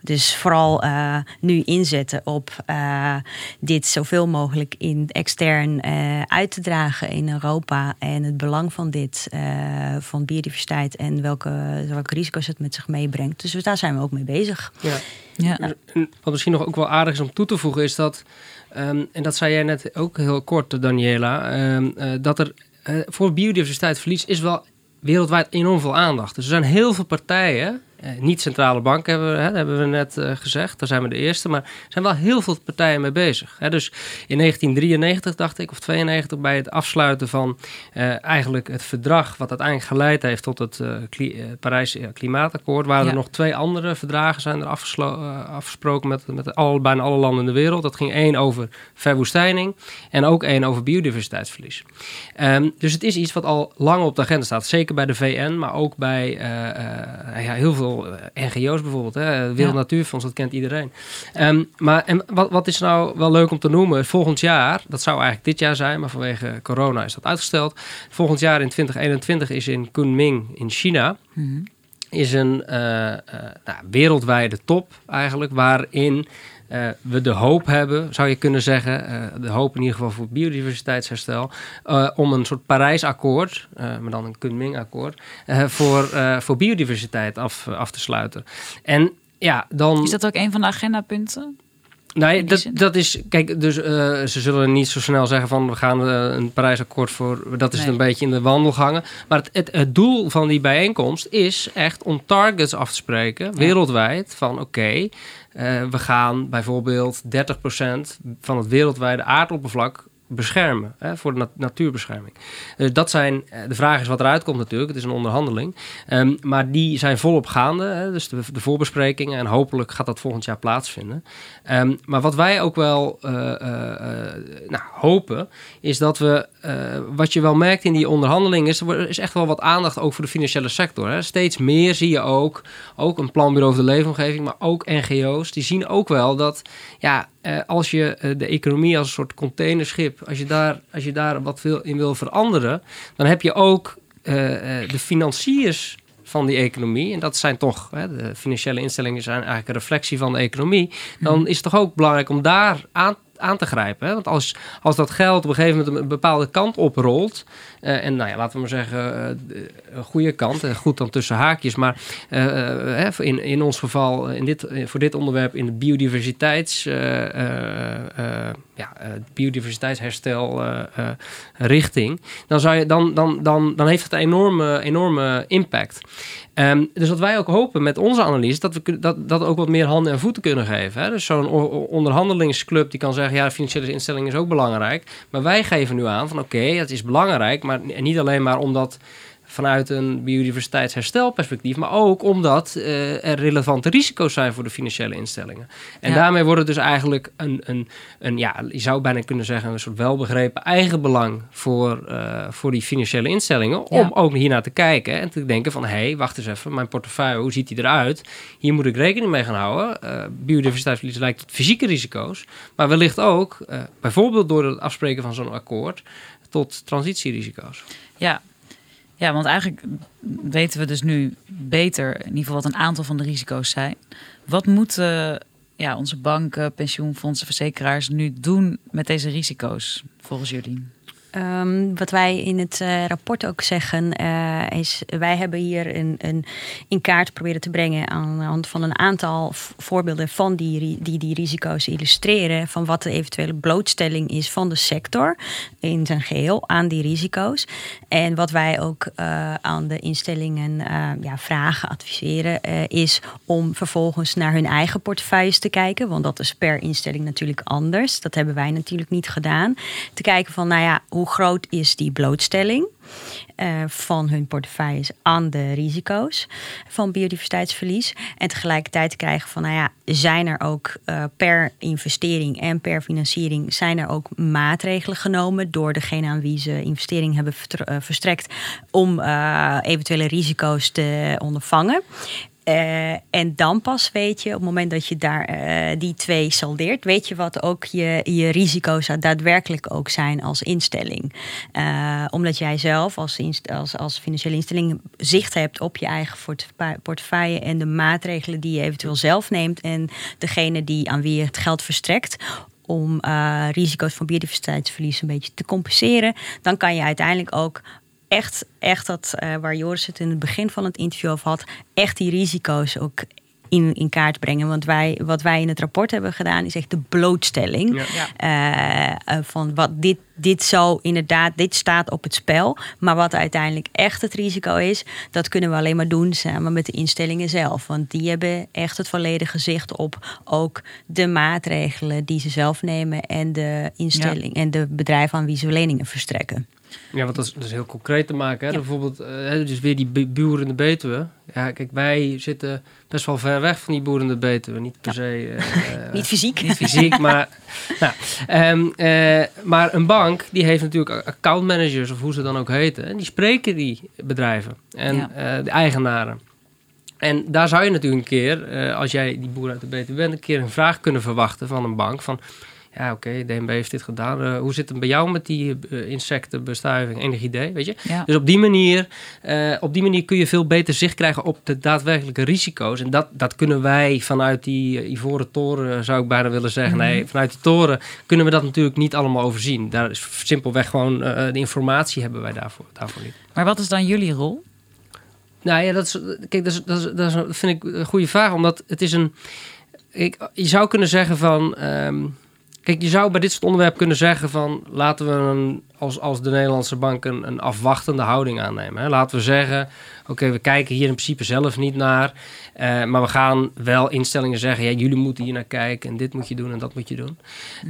dus vooral nu inzetten op dit zoveel mogelijk in extern uit te dragen in Europa. En het belang van dit, van biodiversiteit en welke, welke risico's het met zich meebrengt. Dus daar zijn we ook mee bezig. Ja. Ja. Wat misschien nog ook wel aardig is om toe te voegen, is dat Um, en dat zei jij net ook heel kort, Daniela. Um, uh, dat er uh, voor biodiversiteitsverlies is wel wereldwijd enorm veel aandacht. Dus er zijn heel veel partijen eh, niet centrale bank hebben, hè, hebben we net uh, gezegd. Daar zijn we de eerste. Maar er zijn wel heel veel partijen mee bezig. Hè. Dus in 1993, dacht ik, of 92, bij het afsluiten van uh, eigenlijk het verdrag. wat uiteindelijk geleid heeft tot het kli Parijs Klimaatakkoord. waren ja. er nog twee andere verdragen zijn er afgesproken met, met bijna alle landen in de wereld. Dat ging één over verwoestijning en ook één over biodiversiteitsverlies. Um, dus het is iets wat al lang op de agenda staat. Zeker bij de VN, maar ook bij ja, heel veel eh, NGO's bijvoorbeeld, hè, Wereld Natuurfonds, dat kent iedereen. Um, maar en wat, wat is nou wel leuk om te noemen? Volgend jaar, dat zou eigenlijk dit jaar zijn, maar vanwege corona is dat uitgesteld. Volgend jaar in 2021 is in Kunming in China. Mm -hmm. Is een uh, uh, nou, wereldwijde top eigenlijk, waarin uh, we de hoop hebben, zou je kunnen zeggen, uh, de hoop in ieder geval voor biodiversiteitsherstel, uh, om een soort Parijsakkoord, maar dan een Kunming-akkoord, voor, voor biodiversiteit af, af te sluiten. En ja, dan... Is dat ook een van de agendapunten? Nee, dat, dat is. Kijk, dus uh, ze zullen niet zo snel zeggen van we gaan uh, een Parijsakkoord voor. Dat is nee. een beetje in de wandelgangen. Maar het, het, het, doel van die bijeenkomst is echt om targets af te spreken, ja. wereldwijd. Van oké, okay, uh, we gaan bijvoorbeeld 30% van het wereldwijde aardoppervlak beschermen, hè, voor de nat natuurbescherming. Dus dat zijn, de vraag is wat eruit komt natuurlijk, het is een onderhandeling. Um, maar die zijn volop gaande, hè, dus de, voorbesprekingen en hopelijk gaat dat volgend jaar plaatsvinden. Um, maar wat wij ook wel uh, nou, hopen, is dat we, wat je wel merkt in die onderhandelingen, is er is echt wel wat aandacht ook voor de financiële sector. Hè. Steeds meer zie je ook, ook een planbureau voor de leefomgeving, maar ook NGO's, die zien ook wel dat, ja, als je de economie als een soort containerschip als je daar, als je daar wat wil, in wil veranderen, dan heb je ook uh, de financiers van die economie, en dat zijn toch, hè, de financiële instellingen zijn eigenlijk een reflectie van de economie, dan mm. is het toch ook belangrijk om daar aan aan te grijpen. Hè? Want als, als dat geld op een gegeven moment een bepaalde kant oprolt. Uh, en nou ja, laten we maar zeggen, uh, een goede kant. En goed dan tussen haakjes. Maar in, in ons geval, in dit, voor dit onderwerp, in de biodiversiteits, ja, biodiversiteitsherstel richting. Dan, zou je, dan, dan, dan, dan heeft het een enorme, enorme impact. Um, dus wat wij ook hopen met onze analyse, dat we dat, dat ook wat meer handen en voeten kunnen geven. Hè? Dus zo'n onderhandelingsclub die kan zeggen, ja, financiële instelling is ook belangrijk. Maar wij geven nu aan van oké, het is belangrijk, maar niet alleen maar omdat vanuit een biodiversiteitsherstelperspectief, maar ook omdat uh, er relevante risico's zijn voor de financiële instellingen. En ja. daarmee wordt het dus eigenlijk een, een, een, ja, je zou bijna kunnen zeggen, een soort welbegrepen eigenbelang voor, uh, voor die financiële instellingen, om ja. ook hiernaar te kijken en te denken van, hé, hey, wacht eens even, mijn portefeuille, hoe ziet die eruit? Hier moet ik rekening mee gaan houden. Uh, biodiversiteitsverlies lijkt tot fysieke risico's, maar wellicht ook, bijvoorbeeld door het afspreken van zo'n akkoord, tot transitierisico's. Ja, ja, want eigenlijk weten we dus nu beter, in ieder geval wat een aantal van de risico's zijn. Wat moeten ja, onze banken, pensioenfondsen, verzekeraars nu doen met deze risico's, volgens jullie? Ehm, wat wij in het uh, rapport ook zeggen, uh, is wij hebben hier een, een, in kaart proberen te brengen aan de hand van een aantal voorbeelden van die, die die risico's illustreren. Van wat de eventuele blootstelling is van de sector in zijn geheel aan die risico's. En wat wij ook uh, aan de instellingen ja, vragen, adviseren, is om vervolgens naar hun eigen portefeuilles te kijken. Want dat is per instelling natuurlijk anders. Dat hebben wij natuurlijk niet gedaan. Te kijken van, nou ja, hoe hoe groot is die blootstelling uh, van hun portefeuilles aan de risico's van biodiversiteitsverlies. En tegelijkertijd krijgen van, nou ja, zijn er ook uh, per investering en per financiering zijn er ook maatregelen genomen door degene aan wie ze investering hebben uh, verstrekt om eventuele risico's te ondervangen. Uh, en dan pas weet je, op het moment dat je daar uh, die twee saldeert, weet je wat ook je, je risico's daadwerkelijk ook zijn als instelling. Uh, omdat jij zelf als, als, als financiële instelling zicht hebt op je eigen portefeuille en de maatregelen die je eventueel zelf neemt en degene die aan wie je het geld verstrekt om risico's van biodiversiteitsverlies een beetje te compenseren, dan kan je uiteindelijk ook echt, echt dat, uh, waar Joris het in het begin van het interview over had, echt die risico's ook in, in kaart brengen. Want wij, wat wij in het rapport hebben gedaan, is echt de blootstelling. Ja. Uh, van wat dit, dit zo inderdaad, dit staat op het spel. Maar wat uiteindelijk echt het risico is, dat kunnen we alleen maar doen samen met de instellingen zelf. Want die hebben echt het volledige zicht op ook de maatregelen die ze zelf nemen en de instelling en de bedrijven aan wie ze leningen verstrekken. Ja, want dat is, dat is heel concreet te maken. Hè? Bijvoorbeeld, uh, dus weer die boeren in de Betuwe. Ja, kijk, wij zitten best wel ver weg van die boeren in de Betuwe. Niet per se... Uh, niet fysiek. Niet fysiek, maar... nou, um, uh, maar een bank, die heeft natuurlijk accountmanagers, of hoe ze dan ook heten. En die spreken die bedrijven en ja. de eigenaren. En daar zou je natuurlijk een keer, als jij die boer uit de Betuwe bent... een keer een vraag kunnen verwachten van een bank van ja, oké, okay, DNB heeft dit gedaan. Uh, hoe zit het bij jou met die uh, insectenbestuiving? Enig idee, weet je? Ja. Dus op die, manier, uh, op die manier kun je veel beter zicht krijgen op de daadwerkelijke risico's. En dat, dat kunnen wij vanuit die Ivoren Toren, zou ik bijna willen zeggen. Mm -hmm. Nee, vanuit die toren kunnen we dat natuurlijk niet allemaal overzien. Daar is simpelweg gewoon de informatie hebben wij daarvoor, daarvoor niet. Maar wat is dan jullie rol? Nou ja, dat, is, kijk, dat, is, dat, is, dat is, vind ik een goede vraag. Omdat het is een... Ik, je zou kunnen zeggen van... Um, Kijk, je zou bij dit soort onderwerpen kunnen zeggen van laten we een, als, als de Nederlandse bank een, een afwachtende houding aannemen. Hè. Laten we zeggen, oké, we kijken hier in principe zelf niet naar, uh, maar we gaan wel instellingen zeggen, ja, jullie moeten hier naar kijken en dit moet je doen en dat moet je doen.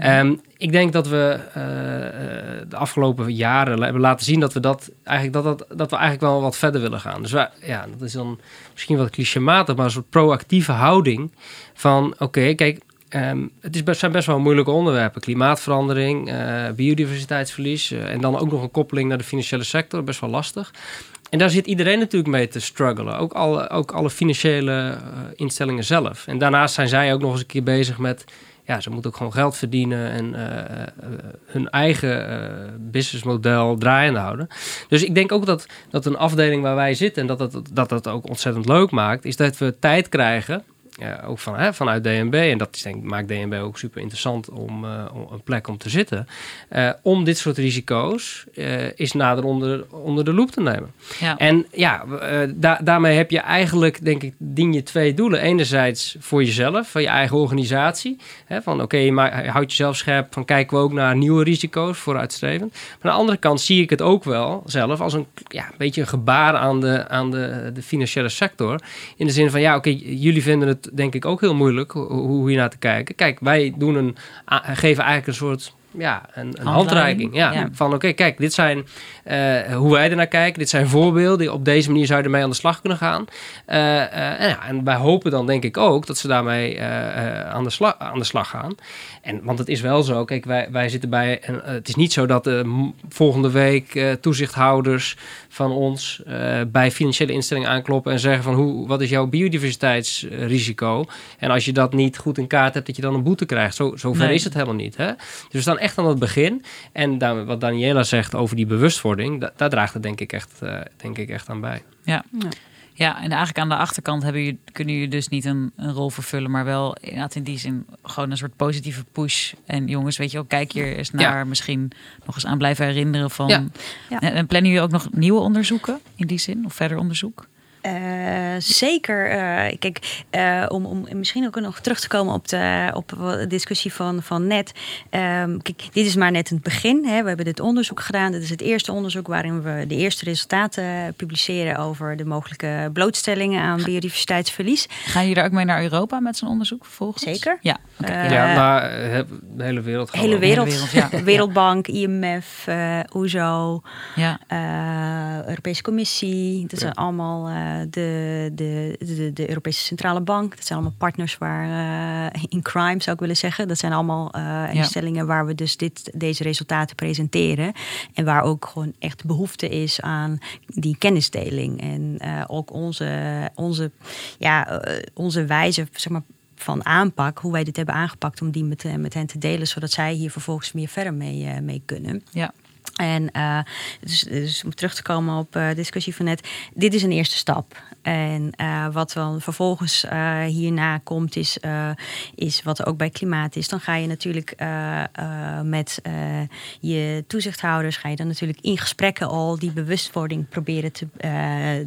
Um, ik denk dat we uh, de afgelopen jaren hebben laten zien dat we dat eigenlijk dat, dat, dat we eigenlijk wel wat verder willen gaan. Dus wij, ja, dat is dan misschien wat clichématig, maar een soort proactieve houding van, oké, okay, kijk Um, het is best, zijn best wel moeilijke onderwerpen. Klimaatverandering, uh, biodiversiteitsverlies uh, en dan ook nog een koppeling naar de financiële sector. Best wel lastig. En daar zit iedereen natuurlijk mee te struggelen. Ook alle, ook alle financiële uh, instellingen zelf. En daarnaast zijn zij ook nog eens een keer bezig met... Ja, ze moeten ook gewoon geld verdienen en hun eigen businessmodel draaiende houden. Dus ik denk ook dat, dat een afdeling waar wij zitten... en dat dat, dat dat ook ontzettend leuk maakt... is dat we tijd krijgen ook van, hè, vanuit DNB, en dat is, denk, maakt DNB ook super interessant om, uh, om een plek om te zitten, uh, om dit soort risico's uh, is nader onder, onder de loep te nemen. Ja. En ja, da daarmee heb je eigenlijk, denk ik, dien je twee doelen. Enerzijds voor jezelf, van je eigen organisatie. Hè, van oké, okay, je houdt jezelf scherp, van kijken we ook naar nieuwe risico's vooruitstrevend. Maar aan de andere kant zie ik het ook wel zelf als een, ja, een beetje een gebaar aan de, aan de, de financiële sector. In de zin van, ja, oké, okay, jullie vinden het denk ik ook heel moeilijk hoe hier naar te kijken. Kijk, wij doen een, geven eigenlijk een soort ja, een, een handreiking. Ja, Van oké, kijk, dit zijn uh, hoe wij ernaar kijken. Dit zijn voorbeelden. Op deze manier zou je ermee aan de slag kunnen gaan. Uh, uh, en, ja, en wij hopen dan denk ik ook dat ze daarmee aan, de slag, aan de slag gaan. En, want het is wel zo, kijk, wij, wij zitten bij... En, het is niet zo dat volgende week toezichthouders van ons bij financiële instellingen aankloppen en zeggen van hoe, wat is jouw biodiversiteitsrisico? En als je dat niet goed in kaart hebt, dat je dan een boete krijgt. Zo, zover nee. is het helemaal niet. Hè? Dus we staan echt aan het begin. En daar, wat Daniela zegt over die bewustwording, da, daar draagt het denk ik echt, uh, denk ik echt aan bij. Ja. ja. Ja, en eigenlijk aan de achterkant hebben jullie, kunnen jullie dus niet een, een rol vervullen, maar wel inderdaad in die zin gewoon een soort positieve push. En jongens, weet je wel, kijk hier eens naar, misschien nog eens aan blijven herinneren van. Ja. Ja. En, en plannen jullie ook nog nieuwe onderzoeken in die zin, of verder onderzoek? Eh, zeker. eh, kijk, eh, om, om misschien ook nog terug te komen op de, op de discussie van, van net. Ehm, kijk, dit is maar net het begin. Hè. We hebben dit onderzoek gedaan. Dit is het eerste onderzoek waarin we de eerste resultaten publiceren over de mogelijke blootstellingen aan biodiversiteitsverlies. Gaan jullie daar ook mee naar Europa met zo'n onderzoek vervolgens? Zeker. Ja, ja, maar de hele wereld gaan Hele we- wereld. wereld, ja. Wereldbank, IMF, OESO, ja. eh, Europese Commissie. Dat zijn allemaal eh, de, de, de, de Europese Centrale Bank. Dat zijn allemaal partners waar eh, in crime zou ik willen zeggen. Dat zijn allemaal eh, instellingen waar we dus dit, deze resultaten presenteren. En waar ook gewoon echt behoefte is aan die kennisdeling. En eh, ook onze, onze, ja, eh, onze wijze, zeg maar van aanpak, hoe wij dit hebben aangepakt, om die met, eh, met hen te delen, zodat zij hier vervolgens meer verder mee, eh, mee kunnen. ja. En eh, dus, dus om terug te komen op eh, de discussie van net, dit is een eerste stap. En eh, wat dan vervolgens eh, hierna komt, is, eh, is wat ook bij klimaat is. Dan ga je natuurlijk eh, eh, met eh, je toezichthouders, ga je dan natuurlijk in gesprekken al die bewustwording proberen te, eh,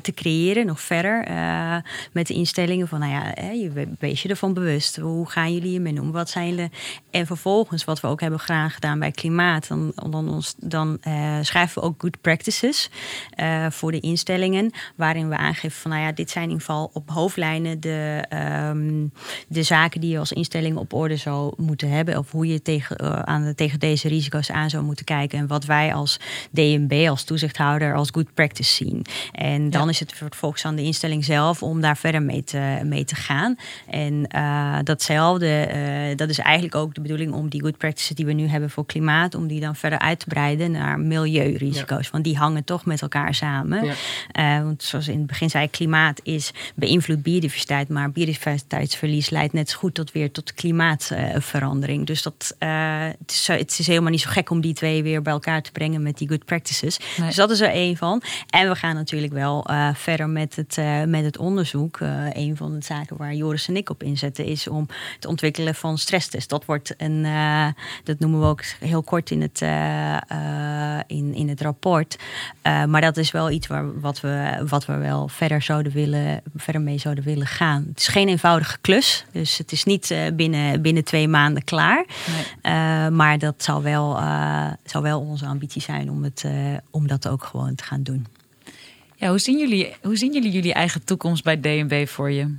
te creëren, nog verder. eh, met de instellingen van, nou ja, je we- wees je ervan bewust. Hoe gaan jullie hiermee om? Wat zijn de. En vervolgens, wat we ook hebben graag gedaan bij klimaat, dan, dan, ons, dan eh, schrijven we ook good practices eh, voor de instellingen. Waarin we aangeven van, nou ja, dit zijn in ieder geval op hoofdlijnen de, ehm, de zaken die je als instelling op orde zou moeten hebben. Of hoe je tegen, eh, aan tegen deze risico's aan zou moeten kijken. En wat wij als DNB, als toezichthouder, als good practice zien. En dan Ja. is het vervolgens aan de instelling zelf om daar verder mee te, mee te gaan. En datzelfde, dat is eigenlijk ook de bedoeling om die good practices die we nu hebben voor klimaat, om die dan verder uit te breiden naar milieurisico's. Want die hangen toch met elkaar samen. Ja. Eh, want zoals in het begin zei, klimaat is beïnvloedt biodiversiteit, maar biodiversiteitsverlies leidt net zo goed tot weer tot klimaatverandering. dus dat, eh, het, is, het is helemaal niet zo gek om die twee weer bij elkaar te brengen met die good practices. Nee. Dus dat is er één van. En we gaan natuurlijk wel eh, verder met het, met het onderzoek. Een van de zaken waar Joris en ik op inzetten is om het ontwikkelen van stresstests. Dat wordt een, dat noemen we ook heel kort in het, in, in het rapport. Eh, maar dat is wel iets waar, wat, we, wat we wel verder, zouden willen, verder mee zouden willen gaan. Het is geen eenvoudige klus. Dus het is niet eh, binnen, binnen twee maanden klaar. Nee. Eh, maar dat zou wel, eh, zou wel onze ambitie zijn om, het, eh, om dat ook gewoon te gaan doen. Ja, hoe zien jullie, hoe zien jullie jullie eigen toekomst bij DNB voor je?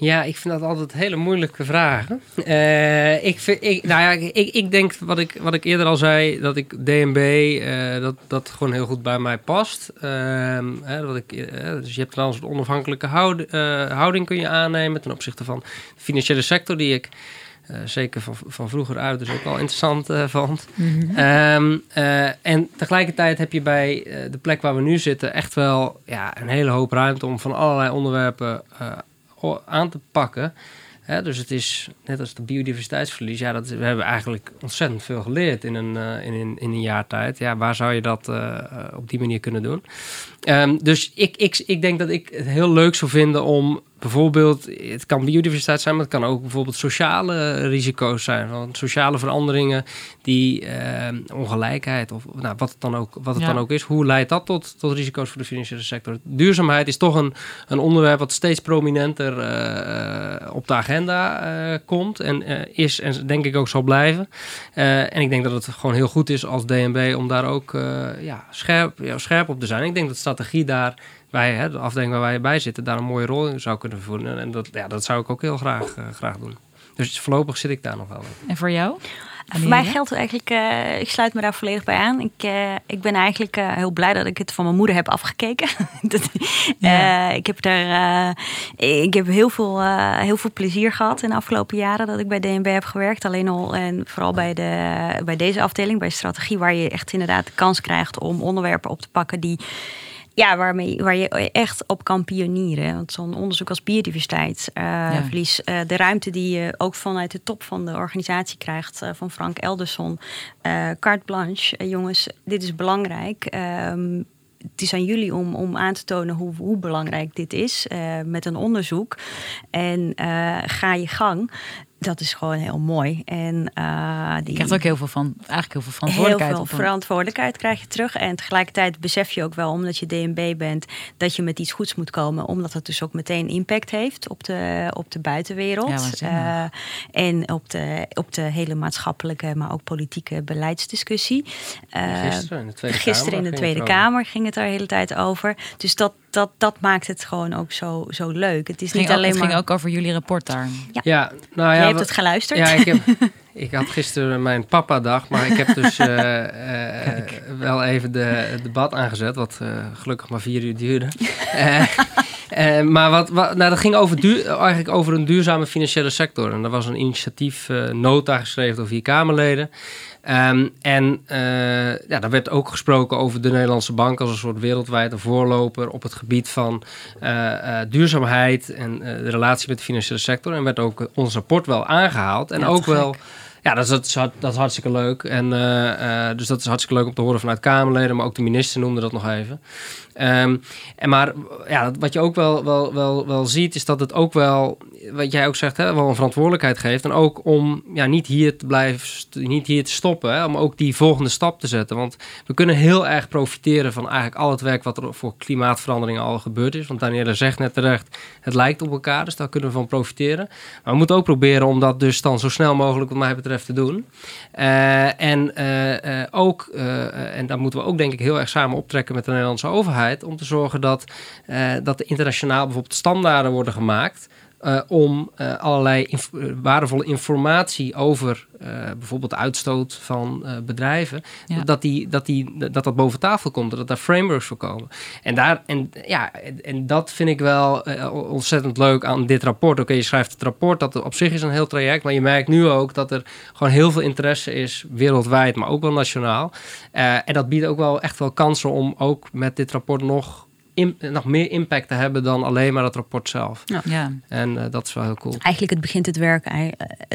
Ja, ik vind dat altijd hele moeilijke vragen. Eh, ik, vind, ik, nou ja, ik, ik denk wat ik, wat ik eerder al zei, dat ik DNB, eh, dat, dat gewoon heel goed bij mij past. Ehm, hè, wat ik, eh, dus je hebt dan een onafhankelijke houd, houding kun je aannemen ten opzichte van de financiële sector, die ik zeker van, van vroeger uit dus ook wel interessant vond. Ehm, eh, en tegelijkertijd heb je bij de plek waar we nu zitten echt wel ja, een hele hoop ruimte om van allerlei onderwerpen o- aan te pakken. Dus het is net als de biodiversiteitsverlies. Ja, dat, we hebben eigenlijk ontzettend veel geleerd in een, eh, in, in, in een jaar tijd. Ja, waar zou je dat eh, eh, op die manier kunnen doen? Ehm, dus ik, ik, ik denk dat ik het heel leuk zou vinden om bijvoorbeeld, het kan biodiversiteit zijn, maar het kan ook bijvoorbeeld sociale risico's zijn. Want sociale veranderingen, die ehm, ongelijkheid of nou, wat het dan ook, wat het Ja. dan ook is, hoe leidt dat tot, tot risico's voor de financiële sector? Duurzaamheid is toch een, een onderwerp wat steeds prominenter eh, op de agenda eh, komt en eh, is en denk ik ook zal blijven. Eh, en ik denk dat het gewoon heel goed is als DNB om daar ook eh, ja, scherp, ja, scherp op te zijn. Ik denk dat strategie daar, wij, hè, de afdeling waar wij bij zitten, daar een mooie rol in zou kunnen vervoeren. En dat, ja, dat zou ik ook heel graag, eh, graag doen. Dus voorlopig zit ik daar nog wel in. En voor jou? Voor mij geldt eigenlijk, eh, ik sluit me daar volledig bij aan. Ik, eh, ik ben eigenlijk eh, heel blij dat ik het van mijn moeder heb afgekeken. dat, Ja. eh, ik heb daar, eh, ik heb heel veel, eh, heel veel plezier gehad in de afgelopen jaren dat ik bij DNB heb gewerkt. Alleen al en vooral bij, de, bij deze afdeling, bij strategie, waar je echt inderdaad de kans krijgt om onderwerpen op te pakken die ja, waarmee, waar je echt op kan pionieren. Want zo'n onderzoek als biodiversiteitsverlies, Ja. eh, de ruimte die je ook vanuit de top van de organisatie krijgt, eh, van Frank Elderson, eh carte blanche. Eh, jongens, dit is belangrijk. Ehm, het is aan jullie om, om aan te tonen hoe, hoe belangrijk dit is uh, met een onderzoek. En uh, ga je gang dat is gewoon heel mooi. En uh, die je krijgt ook heel veel van, eigenlijk heel veel verantwoordelijkheid. Heel veel verantwoordelijkheid krijg je terug. En tegelijkertijd besef je ook wel, omdat je DNB bent, dat je met iets goeds moet komen. Omdat het dus ook meteen impact heeft op de, op de buitenwereld. Ja, uh, en op de, op de hele maatschappelijke, maar ook politieke beleidsdiscussie. Uh, gisteren in de Tweede gisteren Kamer, in de Tweede Kamer ging het er de hele tijd over. Dus dat, dat, dat maakt het gewoon ook zo, zo leuk. Het is ging niet alleen het maar. ging ook over jullie rapport daar. Ja, ja nou ja. Je hebt het geluisterd. Ja, ik, heb, ik had gisteren mijn papa-dag, maar ik heb dus uh, uh, wel even de, het debat aangezet, wat uh, gelukkig maar vier uur duurde. maar wat, wat, nou, dat ging over duur, eigenlijk over een duurzame financiële sector. En er was een initiatief nota geschreven door vier Kamerleden. Um, en uh, ja, daar werd ook gesproken over de Nederlandse bank als een soort wereldwijde voorloper op het gebied van duurzaamheid en de relatie met de financiële sector. En werd ook ons rapport wel aangehaald. En ja, ook wel. Ja, dat is, dat, is, hartstikke leuk. En, dus dat is hartstikke leuk om te horen vanuit Kamerleden, maar ook de minister noemde dat nog even. Um, en maar ja, wat je ook wel, wel, wel, wel ziet, is dat het ook wel, wat jij ook zegt, hè, wel een verantwoordelijkheid geeft. En ook om ja, niet hier te blijven, niet hier te stoppen, hè, om ook die volgende stap te zetten. Want we kunnen heel erg profiteren van eigenlijk al het werk wat er voor klimaatverandering al gebeurd is. Want Danielle zegt net terecht, het lijkt op elkaar, dus daar kunnen we van profiteren. Maar we moeten ook proberen om dat dus dan zo snel mogelijk, wat mij betreft, te doen. Uh, en uh, uh, ook, en daar moeten we ook denk ik heel erg samen optrekken met de Nederlandse overheid om te zorgen dat, uh, dat er internationaal bijvoorbeeld standaarden worden gemaakt. Uh, om uh, allerlei inf waardevolle informatie over bijvoorbeeld de uitstoot van bedrijven, Ja. dat, die, dat, die, dat dat boven tafel komt, dat daar frameworks voor komen. En, daar, en, ja, en dat vind ik wel ontzettend leuk aan dit rapport. Oké, je schrijft het rapport, dat op zich is een heel traject, maar je merkt nu ook dat er gewoon heel veel interesse is, wereldwijd, maar ook wel nationaal. en dat biedt ook wel echt wel kansen om ook met dit rapport nog in, nog meer impact te hebben dan alleen maar het rapport zelf. Ja. Ja. En uh, dat is wel heel cool. Eigenlijk het begint het werk uh,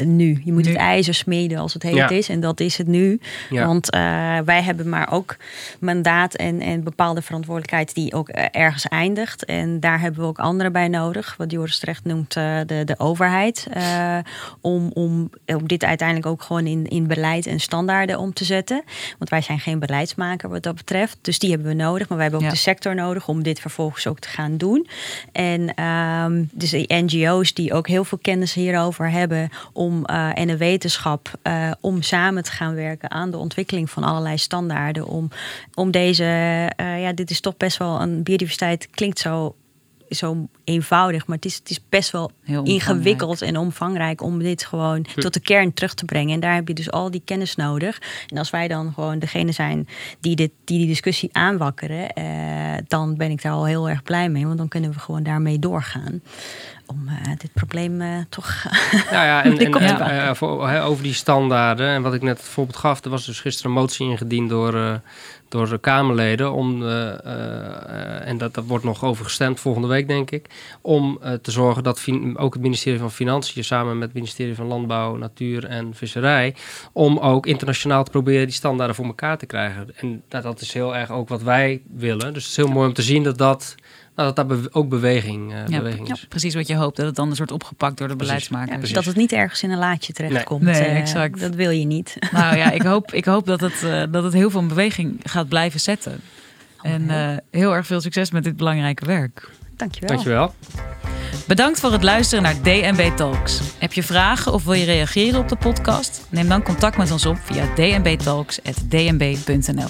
nu. Je moet Nu. het ijzer smeden als het heet Ja. is. En dat is het nu. Ja. Want uh, wij hebben maar ook mandaat en, en bepaalde verantwoordelijkheid die ook uh, ergens eindigt. En daar hebben we ook anderen bij nodig. Wat Joris terecht noemt uh, de, de overheid. Uh, om, om, om dit uiteindelijk ook gewoon in, in beleid en standaarden om te zetten. Want wij zijn geen beleidsmaker wat dat betreft. Dus die hebben we nodig. Maar wij hebben ook Ja. de sector nodig om dit vervolgens ook te gaan doen. En um, dus de NGO's die ook heel veel kennis hierover hebben om uh, en de wetenschap uh, om samen te gaan werken aan de ontwikkeling van allerlei standaarden. Om, om deze, uh, ja, dit is toch best wel een biodiversiteit klinkt zo zo eenvoudig, maar het is, het is best wel Heel ingewikkeld en omvangrijk om dit gewoon tot de kern terug te brengen. En daar heb je dus al die kennis nodig. En als wij dan gewoon degene zijn die dit, die, die discussie aanwakkeren, eh, dan ben ik daar al heel erg blij mee, want dan kunnen we gewoon daarmee doorgaan. Om uh, dit probleem uh, toch. Ja, ja en, en, voor, he, over die standaarden. En wat ik net het voorbeeld gaf, er was dus gisteren een motie ingediend door, door de Kamerleden. Om, en dat, dat wordt nog over gestemd volgende week, denk ik. Om te zorgen dat ook het ministerie van Financiën samen met het ministerie van Landbouw, Natuur en Visserij. Om ook internationaal te proberen die standaarden voor elkaar te krijgen. En dat, dat is heel erg ook wat wij willen. Dus het is heel mooi om te zien dat dat. Nou, dat daar be ook beweging, uh, Ja, beweging is. Precies wat je hoopt, dat het dan wordt opgepakt door de Precies. beleidsmakers. Ja, dat het niet ergens in een laadje terechtkomt. Nee, Eh, exact. dat wil je niet. Nou ja, ik hoop, ik hoop dat, het, uh, dat het heel veel in beweging gaat blijven zetten. En uh, heel erg veel succes met dit belangrijke werk. Dankjewel. Dankjewel. Bedankt voor het luisteren naar DNB Talks. Heb je vragen of wil je reageren op de podcast? Neem dan contact met ons op via dnbtalks.dnb.nl.